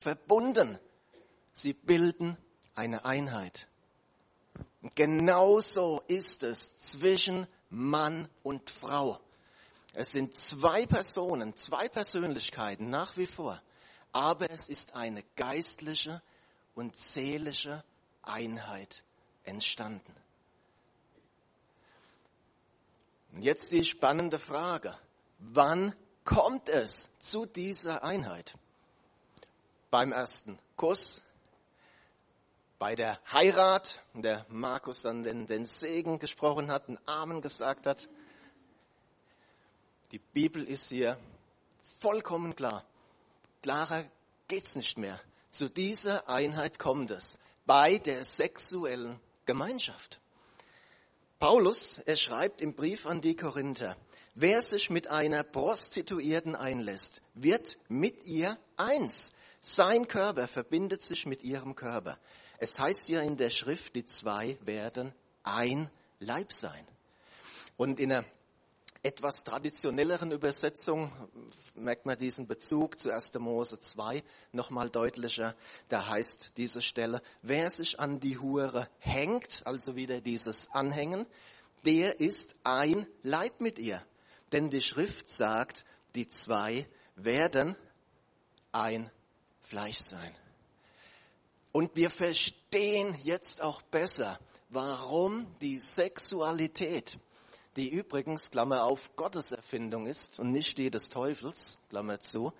verbunden. Sie bilden eine Einheit. Und genauso ist es zwischen Mann und Frau. Es sind zwei Personen, zwei Persönlichkeiten nach wie vor, aber es ist eine geistliche und seelische Einheit entstanden. Und jetzt die spannende Frage. Wann kommt es zu dieser Einheit? Beim ersten Kuss, bei der Heirat, der Markus dann den, den Segen gesprochen hat, einen Amen gesagt hat. Die Bibel ist hier vollkommen klar. Klarer geht's nicht mehr. Zu dieser Einheit kommt es bei der sexuellen Gemeinschaft. Paulus, er schreibt im Brief an die Korinther, wer sich mit einer Prostituierten einlässt, wird mit ihr eins. Sein Körper verbindet sich mit ihrem Körper. Es heißt ja in der Schrift, die zwei werden ein Leib sein. Und in der etwas traditionelleren Übersetzung merkt man diesen Bezug zu 1. Mose 2 nochmal deutlicher. Da heißt diese Stelle, wer sich an die Hure hängt, also wieder dieses Anhängen, der ist ein Leib mit ihr. Denn die Schrift sagt, die zwei werden ein Fleisch sein. Und wir verstehen jetzt auch besser, warum die Sexualität die übrigens, Klammer auf, Gottes Erfindung ist und nicht die des Teufels, Klammer zu,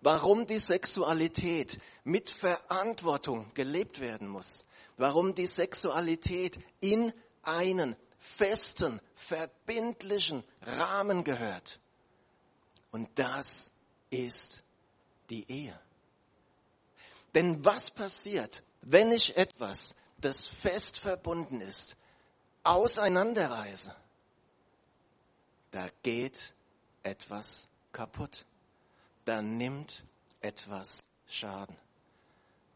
warum die Sexualität mit Verantwortung gelebt werden muss, warum die Sexualität in einen festen, verbindlichen Rahmen gehört. Und das ist die Ehe. Denn was passiert, wenn ich etwas, das fest verbunden ist, auseinanderreiße? da geht etwas kaputt. Da nimmt etwas Schaden.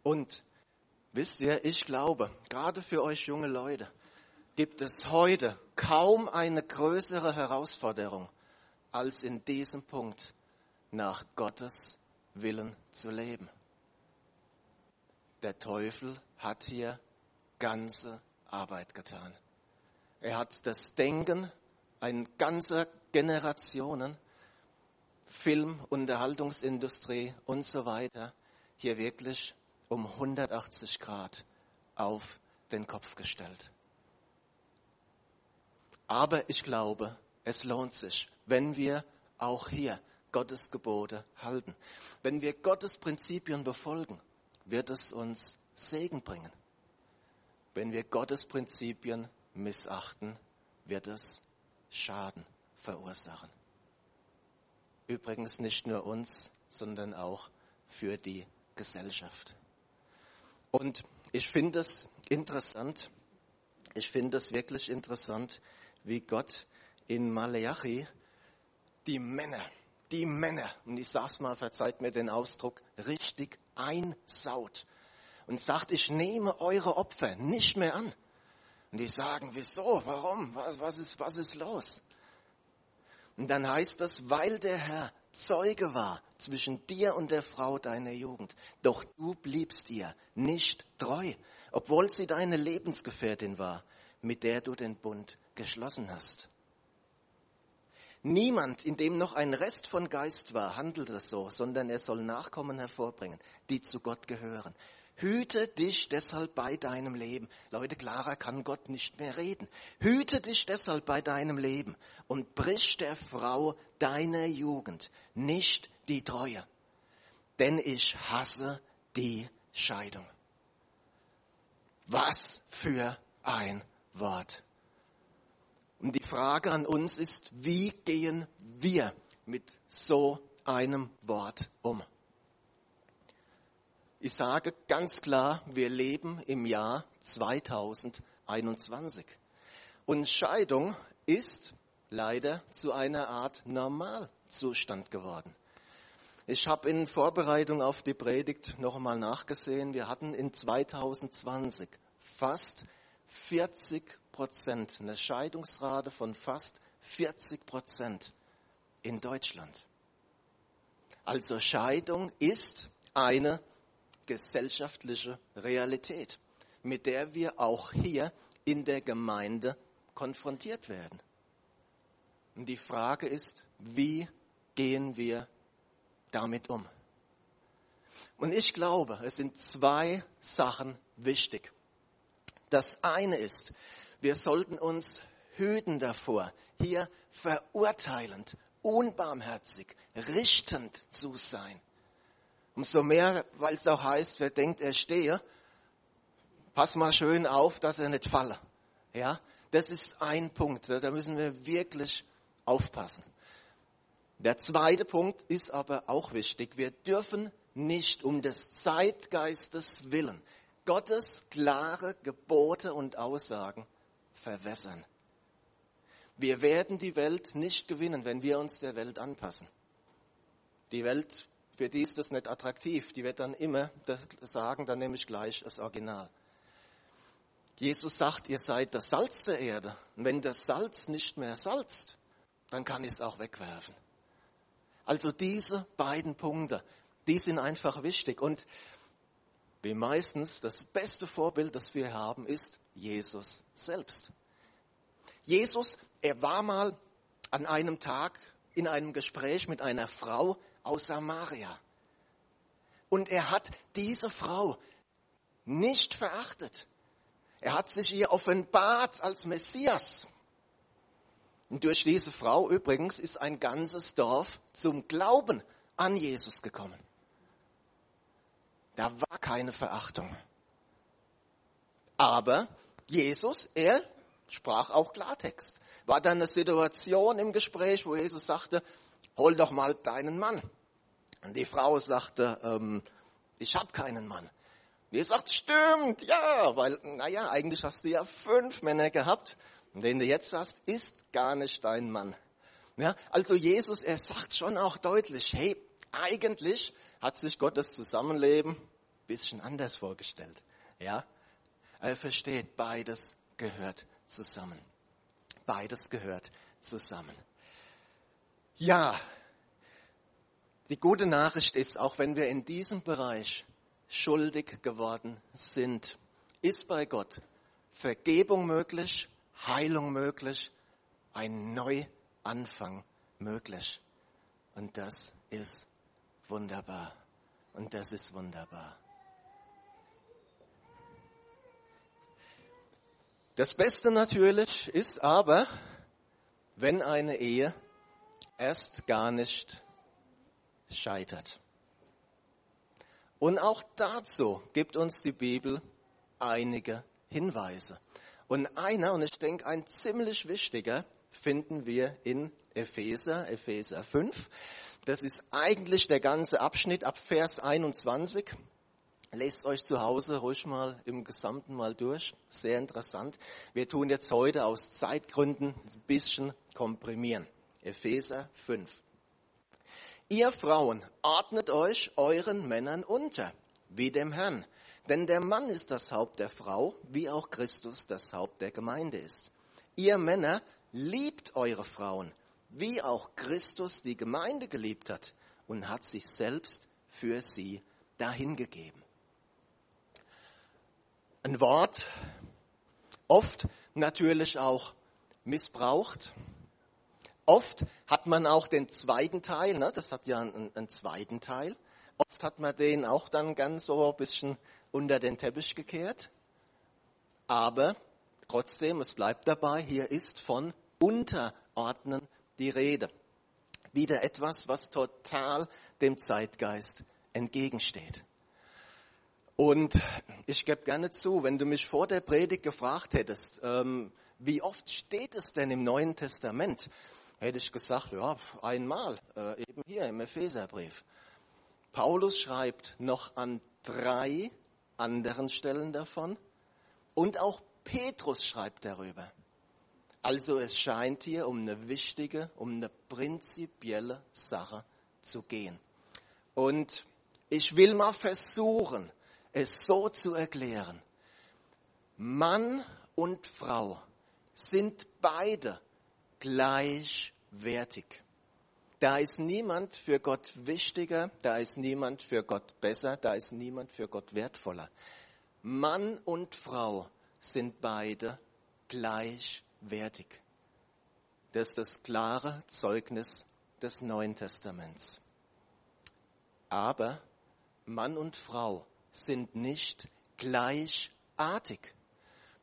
Und wisst ihr, ich glaube, gerade für euch junge Leute, gibt es heute kaum eine größere Herausforderung, als in diesem Punkt nach Gottes Willen zu leben. Der Teufel hat hier ganze Arbeit getan. Er hat das Denken ein ganzer Generationen, Film, Unterhaltungsindustrie und so weiter, hier wirklich um 180 Grad auf den Kopf gestellt. Aber ich glaube, es lohnt sich, wenn wir auch hier Gottes Gebote halten. Wenn wir Gottes Prinzipien befolgen, wird es uns Segen bringen. Wenn wir Gottes Prinzipien missachten, wird es Schaden verursachen. Übrigens nicht nur uns, sondern auch für die Gesellschaft. Und ich finde es interessant, ich finde es wirklich interessant, wie Gott in Maleachi die Männer, die Männer, und ich sag's mal, verzeiht mir den Ausdruck, richtig einsaut und sagt, ich nehme eure Opfer nicht mehr an. Und die sagen, wieso, warum, was, was, ist, was ist los? Und dann heißt das, weil der Herr Zeuge war zwischen dir und der Frau deiner Jugend, doch du bliebst ihr nicht treu, obwohl sie deine Lebensgefährtin war, mit der du den Bund geschlossen hast. Niemand, in dem noch ein Rest von Geist war, handelte so, sondern er soll Nachkommen hervorbringen, die zu Gott gehören. Hüte dich deshalb bei deinem Leben. Leute, klarer kann Gott nicht mehr reden. Hüte dich deshalb bei deinem Leben und brich der Frau deiner Jugend nicht die Treue. Denn ich hasse die Scheidung. Was für ein Wort. Und die Frage an uns ist, wie gehen wir mit so einem Wort um? Ich sage ganz klar, wir leben im Jahr 2021. Und Scheidung ist leider zu einer Art Normalzustand geworden. Ich habe in Vorbereitung auf die Predigt noch einmal nachgesehen. Wir hatten in 2020 fast 40 Prozent, eine Scheidungsrate von fast 40 Prozent in Deutschland. Also Scheidung ist eine gesellschaftliche Realität, mit der wir auch hier in der Gemeinde konfrontiert werden. Und die Frage ist, wie gehen wir damit um? Und ich glaube, es sind zwei Sachen wichtig. Das eine ist, wir sollten uns hüten davor, hier verurteilend, unbarmherzig, richtend zu sein. Umso mehr, weil es auch heißt, wer denkt, er stehe, pass mal schön auf, dass er nicht falle. Ja, das ist ein Punkt, da müssen wir wirklich aufpassen. Der zweite Punkt ist aber auch wichtig. Wir dürfen nicht um des Zeitgeistes willen Gottes klare Gebote und Aussagen verwässern. Wir werden die Welt nicht gewinnen, wenn wir uns der Welt anpassen. Die Welt, für die ist das nicht attraktiv. Die wird dann immer sagen, dann nehme ich gleich das Original. Jesus sagt, ihr seid das Salz der Erde. Und wenn das Salz nicht mehr salzt, dann kann ich es auch wegwerfen. Also diese beiden Punkte, die sind einfach wichtig. Und wie meistens das beste Vorbild, das wir haben, ist Jesus selbst. Jesus, er war mal an einem Tag in einem Gespräch mit einer Frau aus Samaria. Und er hat diese Frau nicht verachtet. Er hat sich ihr offenbart als Messias. Und durch diese Frau übrigens ist ein ganzes Dorf zum Glauben an Jesus gekommen. Da war keine Verachtung. Aber Jesus, er sprach auch Klartext. War dann eine Situation im Gespräch, wo Jesus sagte, hol doch mal deinen Mann. Und die Frau sagte, ähm, ich habe keinen Mann. Er sagt, stimmt, ja, weil, naja, eigentlich hast du ja fünf Männer gehabt. Und den du jetzt hast, ist gar nicht dein Mann. Ja, also Jesus, er sagt schon auch deutlich, hey, eigentlich hat sich Gottes Zusammenleben ein bisschen anders vorgestellt. Ja, er versteht, beides gehört zusammen. Beides gehört zusammen. Ja, die gute Nachricht ist, auch wenn wir in diesem Bereich schuldig geworden sind, ist bei Gott Vergebung möglich, Heilung möglich, ein Neuanfang möglich. Und das ist wunderbar. Und das ist wunderbar. Das Beste natürlich ist aber, wenn eine Ehe erst gar nicht scheitert. Und auch dazu gibt uns die Bibel einige Hinweise. Und einer, und ich denke ein ziemlich wichtiger, finden wir in Epheser, Epheser 5. Das ist eigentlich der ganze Abschnitt ab Vers 21. Lest euch zu Hause ruhig mal im Gesamten mal durch. Sehr interessant. Wir tun jetzt heute aus Zeitgründen ein bisschen komprimieren. Epheser 5. Ihr Frauen, ordnet euch euren Männern unter, wie dem Herrn. Denn der Mann ist das Haupt der Frau, wie auch Christus das Haupt der Gemeinde ist. Ihr Männer, liebt eure Frauen, wie auch Christus die Gemeinde geliebt hat und hat sich selbst für sie dahingegeben. Ein Wort, oft natürlich auch missbraucht. Oft hat man auch den zweiten Teil, ne? das hat ja einen, einen zweiten Teil. Oft hat man den auch dann ganz so ein bisschen unter den Teppich gekehrt. Aber trotzdem, es bleibt dabei, hier ist von Unterordnen die Rede. Wieder etwas, was total dem Zeitgeist entgegensteht. Und ich gebe gerne zu, wenn du mich vor der Predigt gefragt hättest, ähm, wie oft steht es denn im Neuen Testament, hätte ich gesagt, ja, einmal, äh, eben hier im Epheserbrief. Paulus schreibt noch an drei anderen Stellen davon und auch Petrus schreibt darüber. Also es scheint hier um eine wichtige, um eine prinzipielle Sache zu gehen. Und ich will mal versuchen, es so zu erklären. Mann und Frau sind beide gleichwertig. Da ist niemand für Gott wichtiger, da ist niemand für Gott besser, da ist niemand für Gott wertvoller. Mann und Frau sind beide gleichwertig. Das ist das klare Zeugnis des Neuen Testaments. Aber Mann und Frau sind nicht gleichartig.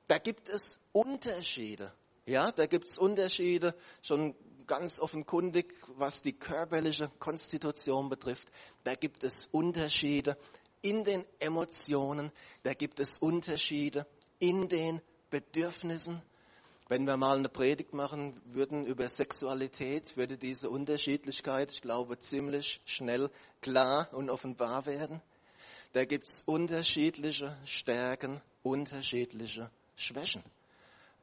Da gibt es Unterschiede. Ja, da gibt es Unterschiede, schon ganz offenkundig, was die körperliche Konstitution betrifft. Da gibt es Unterschiede in den Emotionen, da gibt es Unterschiede in den Bedürfnissen. Wenn wir mal eine Predigt machen würden über Sexualität, würde diese Unterschiedlichkeit, ich glaube, ziemlich schnell klar und offenbar werden. Da gibt es unterschiedliche Stärken, unterschiedliche Schwächen.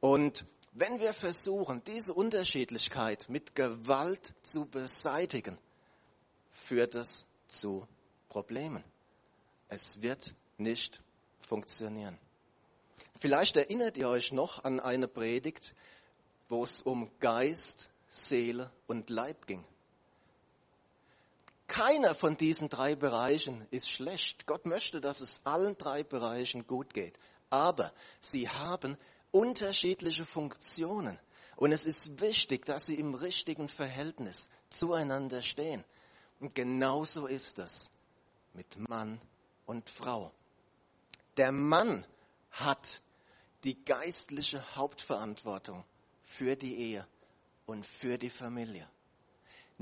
Und wenn wir versuchen, diese Unterschiedlichkeit mit Gewalt zu beseitigen, führt es zu Problemen. Es wird nicht funktionieren. Vielleicht erinnert ihr euch noch an eine Predigt, wo es um Geist, Seele und Leib ging. Keiner von diesen drei Bereichen ist schlecht. Gott möchte, dass es allen drei Bereichen gut geht. Aber sie haben unterschiedliche Funktionen. Und es ist wichtig, dass sie im richtigen Verhältnis zueinander stehen. Und genauso ist es mit Mann und Frau. Der Mann hat die geistliche Hauptverantwortung für die Ehe und für die Familie.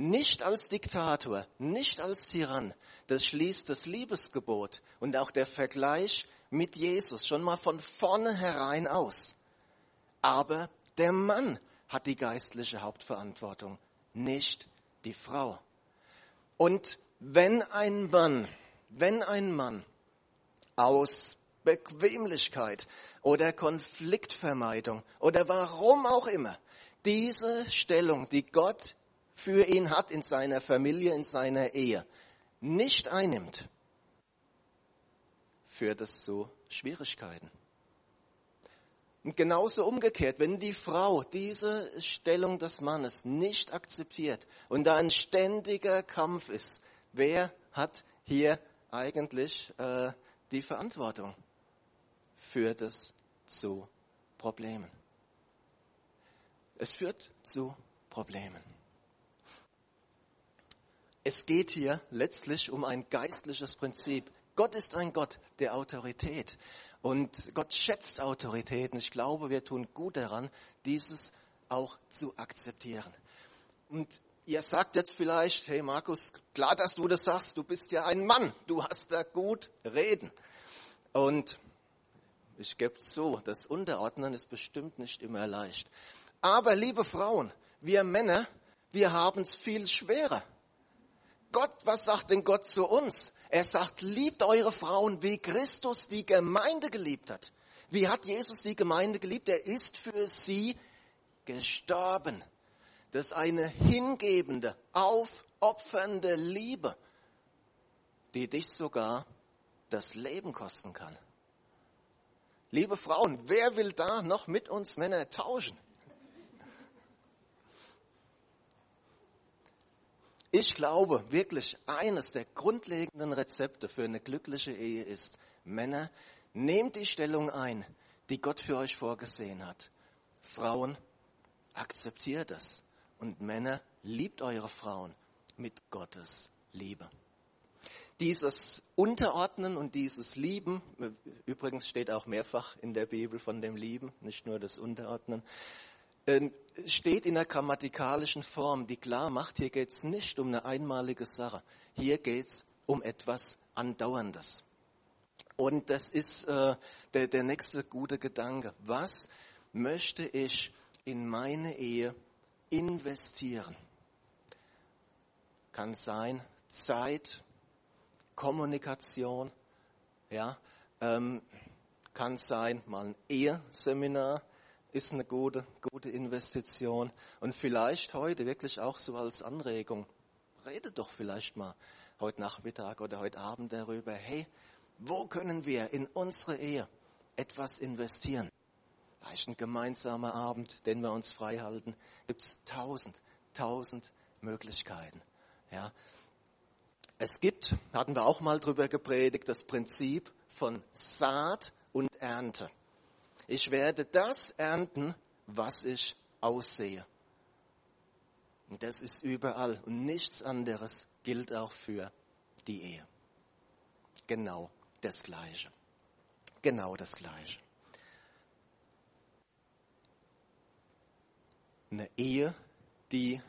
Nicht als Diktator, nicht als Tyrann. Das schließt das Liebesgebot und auch der Vergleich mit Jesus schon mal von vornherein aus. Aber der Mann hat die geistliche Hauptverantwortung, nicht die Frau. Und wenn ein Mann, wenn ein Mann aus Bequemlichkeit oder Konfliktvermeidung oder warum auch immer diese Stellung, die Gott für ihn hat in seiner Familie, in seiner Ehe, nicht einnimmt, führt es zu Schwierigkeiten. Und genauso umgekehrt, wenn die Frau diese Stellung des Mannes nicht akzeptiert und da ein ständiger Kampf ist, wer hat hier eigentlich äh, die Verantwortung? Führt es zu Problemen. Es führt zu Problemen. Es geht hier letztlich um ein geistliches Prinzip. Gott ist ein Gott der Autorität. Und Gott schätzt Autoritäten. Ich glaube, wir tun gut daran, dieses auch zu akzeptieren. Und ihr sagt jetzt vielleicht, hey Markus, klar, dass du das sagst, du bist ja ein Mann, du hast da gut reden. Und ich gebe zu, das Unterordnen ist bestimmt nicht immer leicht. Aber liebe Frauen, wir Männer, wir haben es viel schwerer. Gott, was sagt denn Gott zu uns? Er sagt, liebt eure Frauen, wie Christus die Gemeinde geliebt hat. Wie hat Jesus die Gemeinde geliebt? Er ist für sie gestorben. Das ist eine hingebende, aufopfernde Liebe, die dich sogar das Leben kosten kann. Liebe Frauen, wer will da noch mit uns Männer tauschen? Ich glaube wirklich, eines der grundlegenden Rezepte für eine glückliche Ehe ist, Männer, nehmt die Stellung ein, die Gott für euch vorgesehen hat. Frauen, akzeptiert es. Und Männer, liebt eure Frauen mit Gottes Liebe. Dieses Unterordnen und dieses Lieben, übrigens steht auch mehrfach in der Bibel von dem Lieben, nicht nur das Unterordnen, steht in der grammatikalischen Form, die klar macht, hier geht es nicht um eine einmalige Sache. Hier geht es um etwas Andauerndes. Und das ist äh, der, der nächste gute Gedanke. Was möchte ich in meine Ehe investieren? Kann sein Zeit, Kommunikation, ja, ähm, kann sein mal ein Eheseminar, ist eine gute, gute Investition. Und vielleicht heute wirklich auch so als Anregung. Redet doch vielleicht mal heute Nachmittag oder heute Abend darüber. Hey, wo können wir in unsere Ehe etwas investieren? Vielleicht ein gemeinsamer Abend, den wir uns frei halten. Gibt es tausend, tausend Möglichkeiten. Ja. Es gibt, hatten wir auch mal drüber gepredigt, das Prinzip von Saat und Ernte. Ich werde das ernten, was ich aussehe. Und das ist überall. Und nichts anderes gilt auch für die Ehe. Genau das Gleiche. Genau das Gleiche. Eine Ehe, die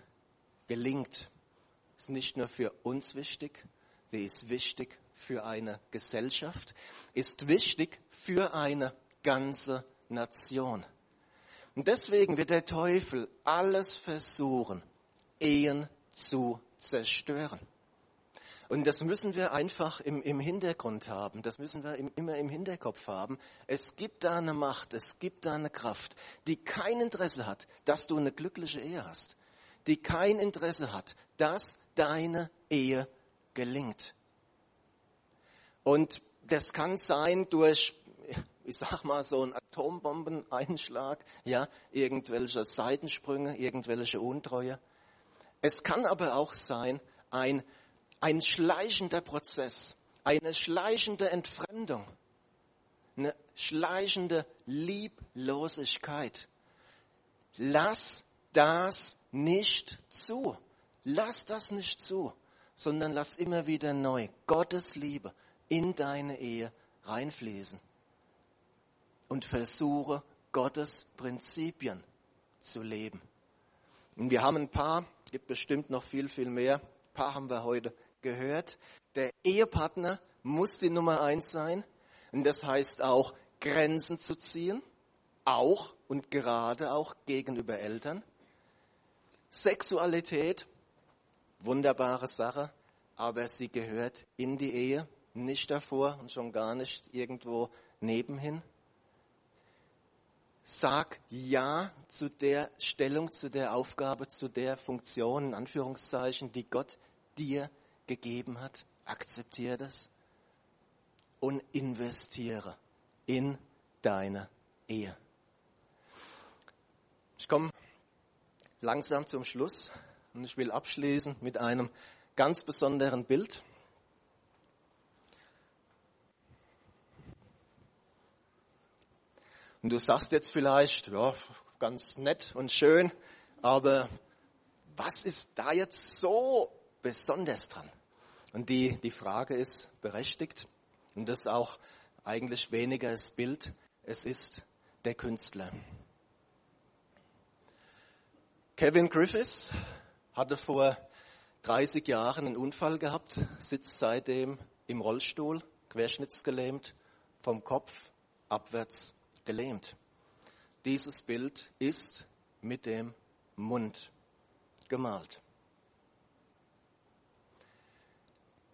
gelingt, ist nicht nur für uns wichtig, sie ist wichtig für eine Gesellschaft, ist wichtig für eine ganze Nation. Und deswegen wird der Teufel alles versuchen, Ehen zu zerstören. Und das müssen wir einfach im, im Hintergrund haben, das müssen wir im, immer im Hinterkopf haben. Es gibt da eine Macht, es gibt da eine Kraft, die kein Interesse hat, dass du eine glückliche Ehe hast, die kein Interesse hat, dass deine Ehe gelingt. Und das kann sein durch, ich sag mal, so einen Atombombeneinschlag, ja, irgendwelche Seitensprünge, irgendwelche Untreue. Es kann aber auch sein, ein ein schleichender Prozess, eine schleichende Entfremdung, eine schleichende Lieblosigkeit. Lass das nicht zu. Lass das nicht zu, sondern lass immer wieder neu Gottes Liebe in deine Ehe reinfließen und versuche Gottes Prinzipien zu leben. Und wir haben ein paar, gibt bestimmt noch viel, viel mehr, ein paar haben wir heute gehört, der Ehepartner muss die Nummer eins sein. Und das heißt auch, Grenzen zu ziehen, auch und gerade auch gegenüber Eltern. Sexualität, wunderbare Sache, aber sie gehört in die Ehe, nicht davor und schon gar nicht irgendwo nebenhin. Sag Ja zu der Stellung, zu der Aufgabe, zu der Funktion, in Anführungszeichen, die Gott dir gegeben hat, akzeptiere das und investiere in deine Ehe. Ich komme langsam zum Schluss und ich will abschließen mit einem ganz besonderen Bild. Und du sagst jetzt vielleicht, ja, ganz nett und schön, aber was ist da jetzt so besonders dran? Und die, die Frage ist berechtigt. Und das auch eigentlich weniger das Bild. Es ist der Künstler. Kevin Griffiths hatte vor 30 Jahren einen Unfall gehabt, sitzt seitdem im Rollstuhl, querschnittsgelähmt, vom Kopf abwärts gelähmt. Dieses Bild ist mit dem Mund gemalt.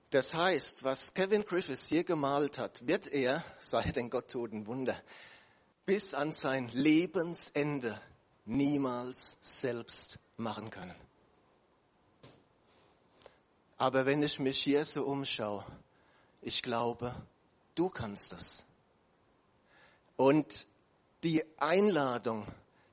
Das heißt, was Kevin Griffiths hier gemalt hat, wird er, sei denn Gott tut ein Wunder, bis an sein Lebensende niemals selbst machen können. Aber wenn ich mich hier so umschaue, ich glaube, du kannst das. Und die Einladung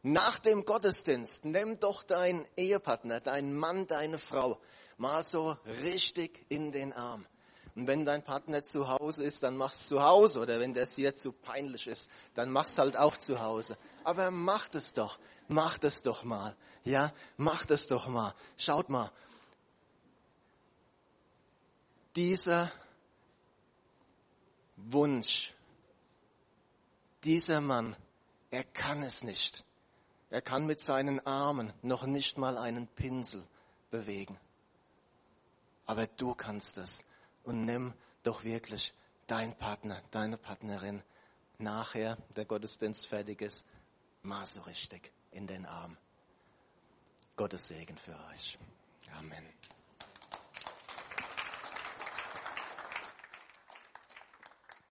nach dem Gottesdienst, nimm doch deinen Ehepartner, deinen Mann, deine Frau, mal so richtig in den Arm. Und wenn dein Partner zu Hause ist, dann mach's zu Hause. Oder wenn das hier zu peinlich ist, dann mach's halt auch zu Hause. Aber mach es doch. Mach es doch mal. Ja, mach es doch mal. Schaut mal. Dieser Wunsch, dieser Mann, er kann es nicht. Er kann mit seinen Armen noch nicht mal einen Pinsel bewegen aber du kannst es. Und nimm doch wirklich dein Partner, deine Partnerin nachher, der Gottesdienst fertig ist, mal so richtig in den Arm. Gottes Segen für euch. Amen.